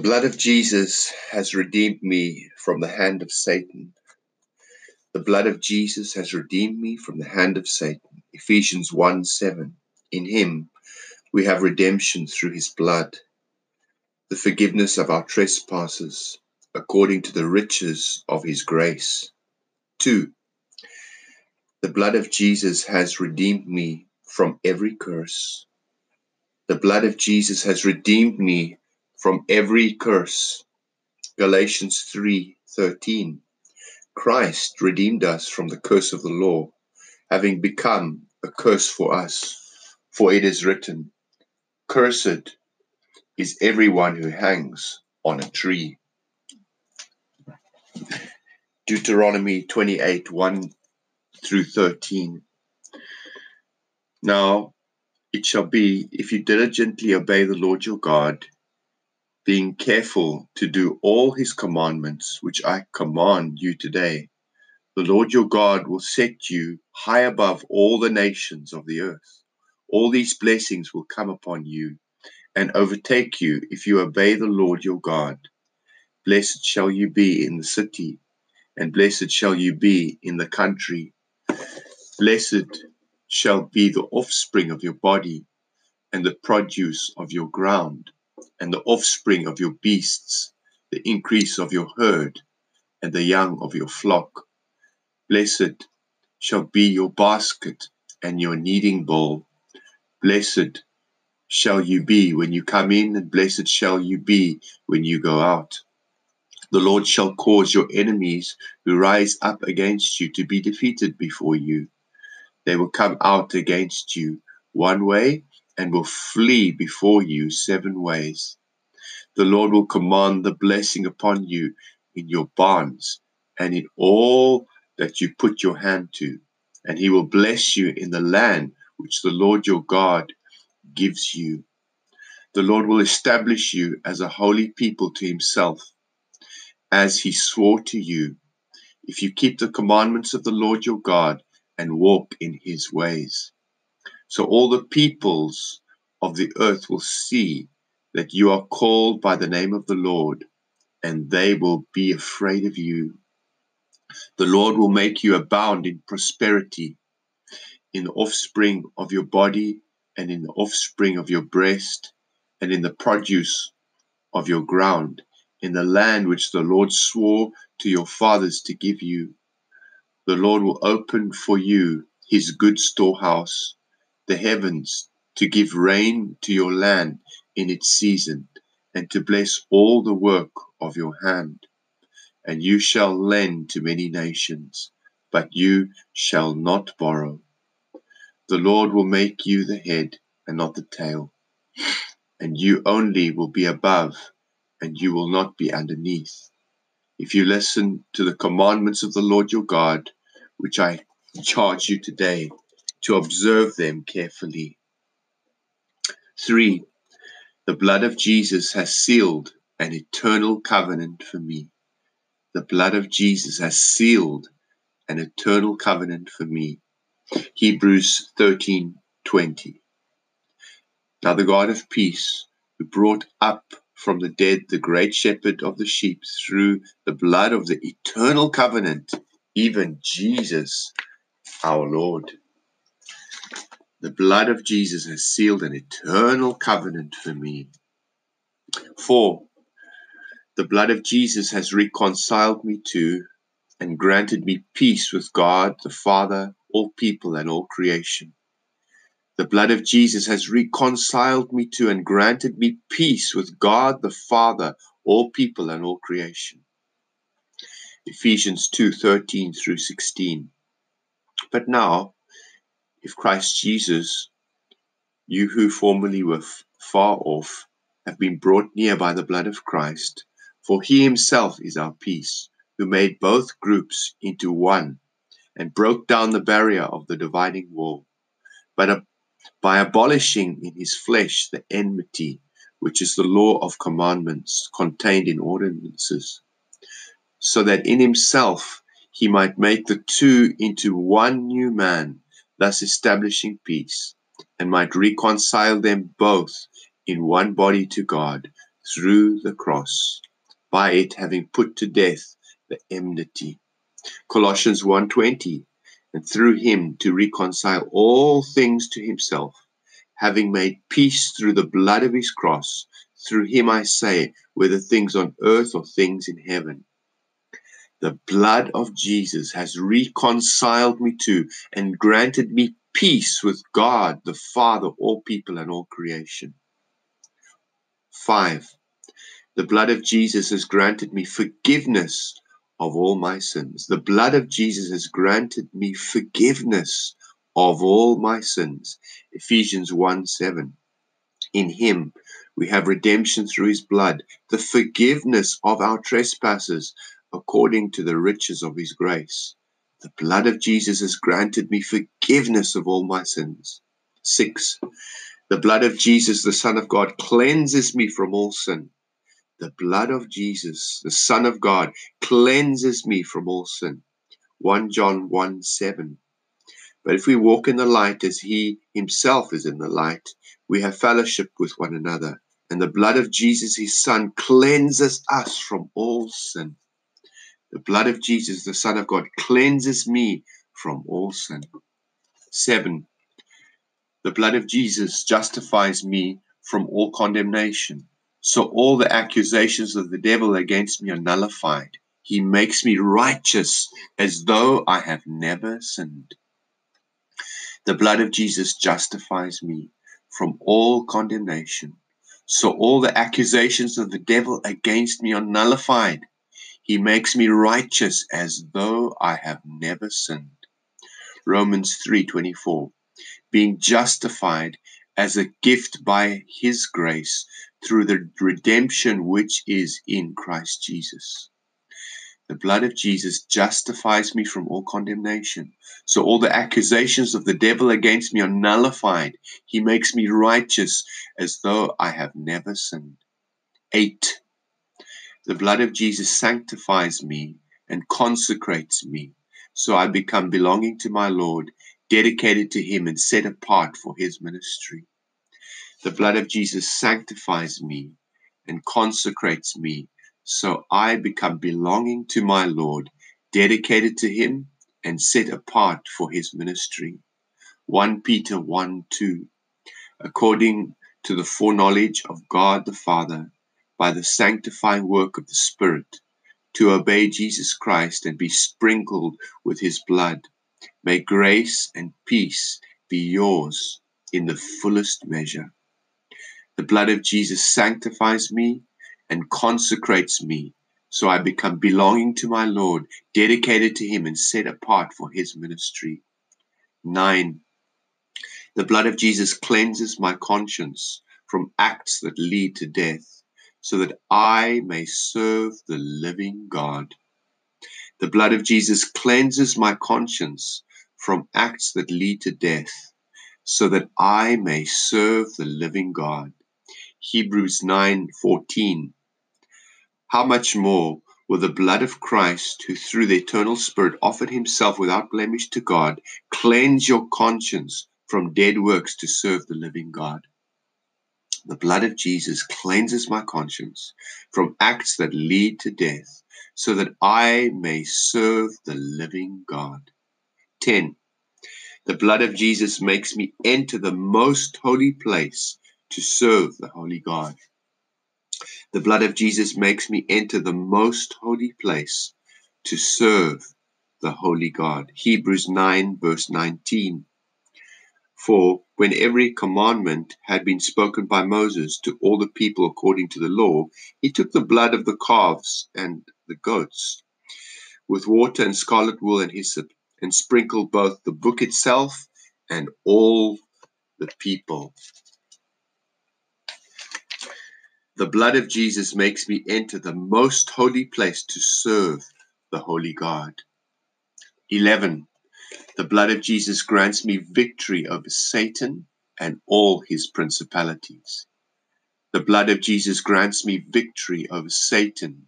blood of Jesus has redeemed me from the hand of Satan. The blood of Jesus has redeemed me from the hand of Satan. Ephesians 1 7. In him we have redemption through his blood, the forgiveness of our trespasses, according to the riches of his grace. 2. The blood of Jesus has redeemed me from every curse. The blood of Jesus has redeemed me from every curse. Galatians 3:13 Christ redeemed us from the curse of the law, having become a curse for us. For it is written, Cursed is everyone who hangs on a tree. Deuteronomy 28 1 through 13. Now it shall be, if you diligently obey the Lord your God, being careful to do all his commandments, which I command you today, the Lord your God will set you high above all the nations of the earth. All these blessings will come upon you and overtake you if you obey the Lord your God. Blessed shall you be in the city, and blessed shall you be in the country. Blessed shall be the offspring of your body, and the produce of your ground and the offspring of your beasts, the increase of your herd, and the young of your flock. Blessed shall be your basket and your kneading bowl. Blessed shall you be when you come in, and blessed shall you be when you go out. The Lord shall cause your enemies who rise up against you to be defeated before you. They will come out against you one way and will flee before you seven ways. The Lord will command the blessing upon you in your barns and in all that you put your hand to, and he will bless you in the land which the Lord your God gives you. The Lord will establish you as a holy people to himself, as he swore to you, if you keep the commandments of the Lord your God and walk in his ways. So all the peoples of the earth will see that you are called by the name of the Lord, and they will be afraid of you. The Lord will make you abound in prosperity, in the offspring of your body, and in the offspring of your breast, and in the produce of your ground, in the land which the Lord swore to your fathers to give you. The Lord will open for you his good storehouse the heavens to give rain to your land in its season, and to bless all the work of your hand. And you shall lend to many nations, but you shall not borrow. The Lord will make you the head and not the tail, and you only will be above, and you will not be underneath. If you listen to the commandments of the Lord your God, which I charge you today, to observe them carefully. Three, the blood of Jesus has sealed an eternal covenant for me. The blood of Jesus has sealed an eternal covenant for me. Hebrews 13:20. Now the God of peace, who brought up from the dead the great shepherd of the sheep through the blood of the eternal covenant, even Jesus our Lord. The blood of Jesus has sealed an eternal covenant for me. Four, the blood of Jesus has reconciled me to and granted me peace with God the Father, all people, and all creation. The blood of Jesus has reconciled me to and granted me peace with God the Father, all people, and all creation. Ephesians 2 13 through 16. But now, if Christ Jesus, you who formerly were far off, have been brought near by the blood of Christ, for he himself is our peace, who made both groups into one and broke down the barrier of the dividing wall, but by abolishing in his flesh the enmity, which is the law of commandments contained in ordinances, so that in himself he might make the two into one new man, thus establishing peace, and might reconcile them both in one body to God through the cross, by it having put to death the enmity. Colossians 1:20 and through him to reconcile all things to himself, having made peace through the blood of his cross. Through him I say, whether things on earth or things in heaven. The blood of Jesus has reconciled me to and granted me peace with God, the Father, all people, and all creation. Five, the blood of Jesus has granted me forgiveness of all my sins. The blood of Jesus has granted me forgiveness of all my sins. Ephesians 1 7. In him we have redemption through his blood, the forgiveness of our trespasses according to the riches of his grace. The blood of Jesus has granted me forgiveness of all my sins. Six, the blood of Jesus, the Son of God, cleanses me from all sin. The blood of Jesus, the Son of God, cleanses me from all sin. 1 John 1 7. But if we walk in the light as he himself is in the light, we have fellowship with one another. And the blood of Jesus, his Son, cleanses us from all sin. The blood of Jesus, the Son of God, cleanses me from all sin. Seven, the blood of Jesus justifies me from all condemnation. So all the accusations of the devil against me are nullified. He makes me righteous as though I have never sinned. The blood of Jesus justifies me from all condemnation. So all the accusations of the devil against me are nullified. He makes me righteous as though I have never sinned. Romans 3:24 Being justified as a gift by his grace through the redemption which is in Christ Jesus. The blood of Jesus justifies me from all condemnation. So all the accusations of the devil against me are nullified. He makes me righteous as though I have never sinned. 8. The blood of Jesus sanctifies me and consecrates me. So I become belonging to my Lord, dedicated to him and set apart for his ministry. The blood of Jesus sanctifies me and consecrates me, so I become belonging to my Lord, dedicated to Him and set apart for His ministry. 1 Peter 1 2. According to the foreknowledge of God the Father, by the sanctifying work of the Spirit, to obey Jesus Christ and be sprinkled with His blood. May grace and peace be yours in the fullest measure. The blood of Jesus sanctifies me and consecrates me so I become belonging to my Lord, dedicated to Him and set apart for His ministry. 9. The blood of Jesus cleanses my conscience from acts that lead to death, so that I may serve the living God. The blood of Jesus cleanses my conscience from acts that lead to death, so that I may serve the living God. Hebrews 9:14 How much more will the blood of Christ who through the eternal spirit offered himself without blemish to God cleanse your conscience from dead works to serve the living God the blood of Jesus cleanses my conscience from acts that lead to death so that I may serve the living God 10 the blood of Jesus makes me enter the most holy place to serve the Holy God. The blood of Jesus makes me enter the most holy place to serve the Holy God. Hebrews 9, verse 19. For when every commandment had been spoken by Moses to all the people according to the law, he took the blood of the calves and the goats with water and scarlet wool and hyssop, and sprinkled both the book itself and all the people. The blood of Jesus makes me enter the most holy place to serve the holy God. 11. The blood of Jesus grants me victory over Satan and all his principalities. The blood of Jesus grants me victory over Satan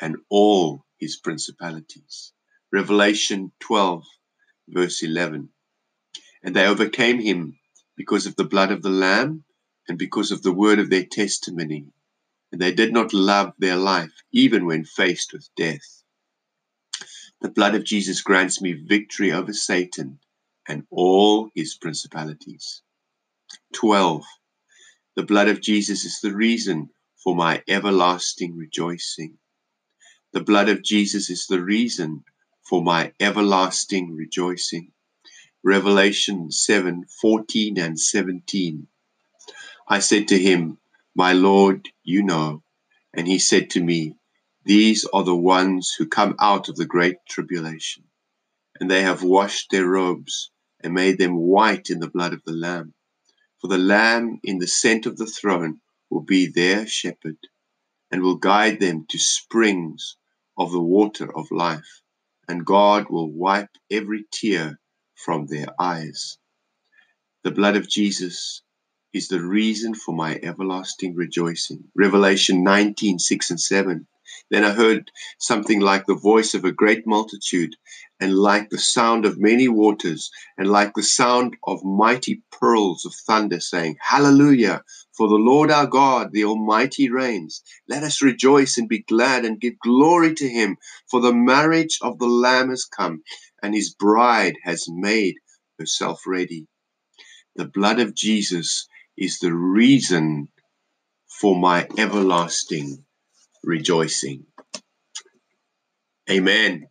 and all his principalities. Revelation 12, verse 11. And they overcame him because of the blood of the Lamb and because of the word of their testimony and they did not love their life, even when faced with death. The blood of Jesus grants me victory over Satan and all his principalities. 12. The blood of Jesus is the reason for my everlasting rejoicing. The blood of Jesus is the reason for my everlasting rejoicing. Revelation 7 14 and 17. I said to him, My Lord, you know. And he said to me, These are the ones who come out of the great tribulation, and they have washed their robes and made them white in the blood of the Lamb. For the Lamb in the center of the throne will be their shepherd and will guide them to springs of the water of life, and God will wipe every tear from their eyes. The blood of Jesus is the reason for my everlasting rejoicing. Revelation 19, 6 and 7. Then I heard something like the voice of a great multitude, and like the sound of many waters, and like the sound of mighty pearls of thunder, saying, Hallelujah! For the Lord our God, the Almighty, reigns. Let us rejoice and be glad and give glory to him, for the marriage of the Lamb has come, and his bride has made herself ready. The blood of Jesus is the reason for my everlasting rejoicing. Amen.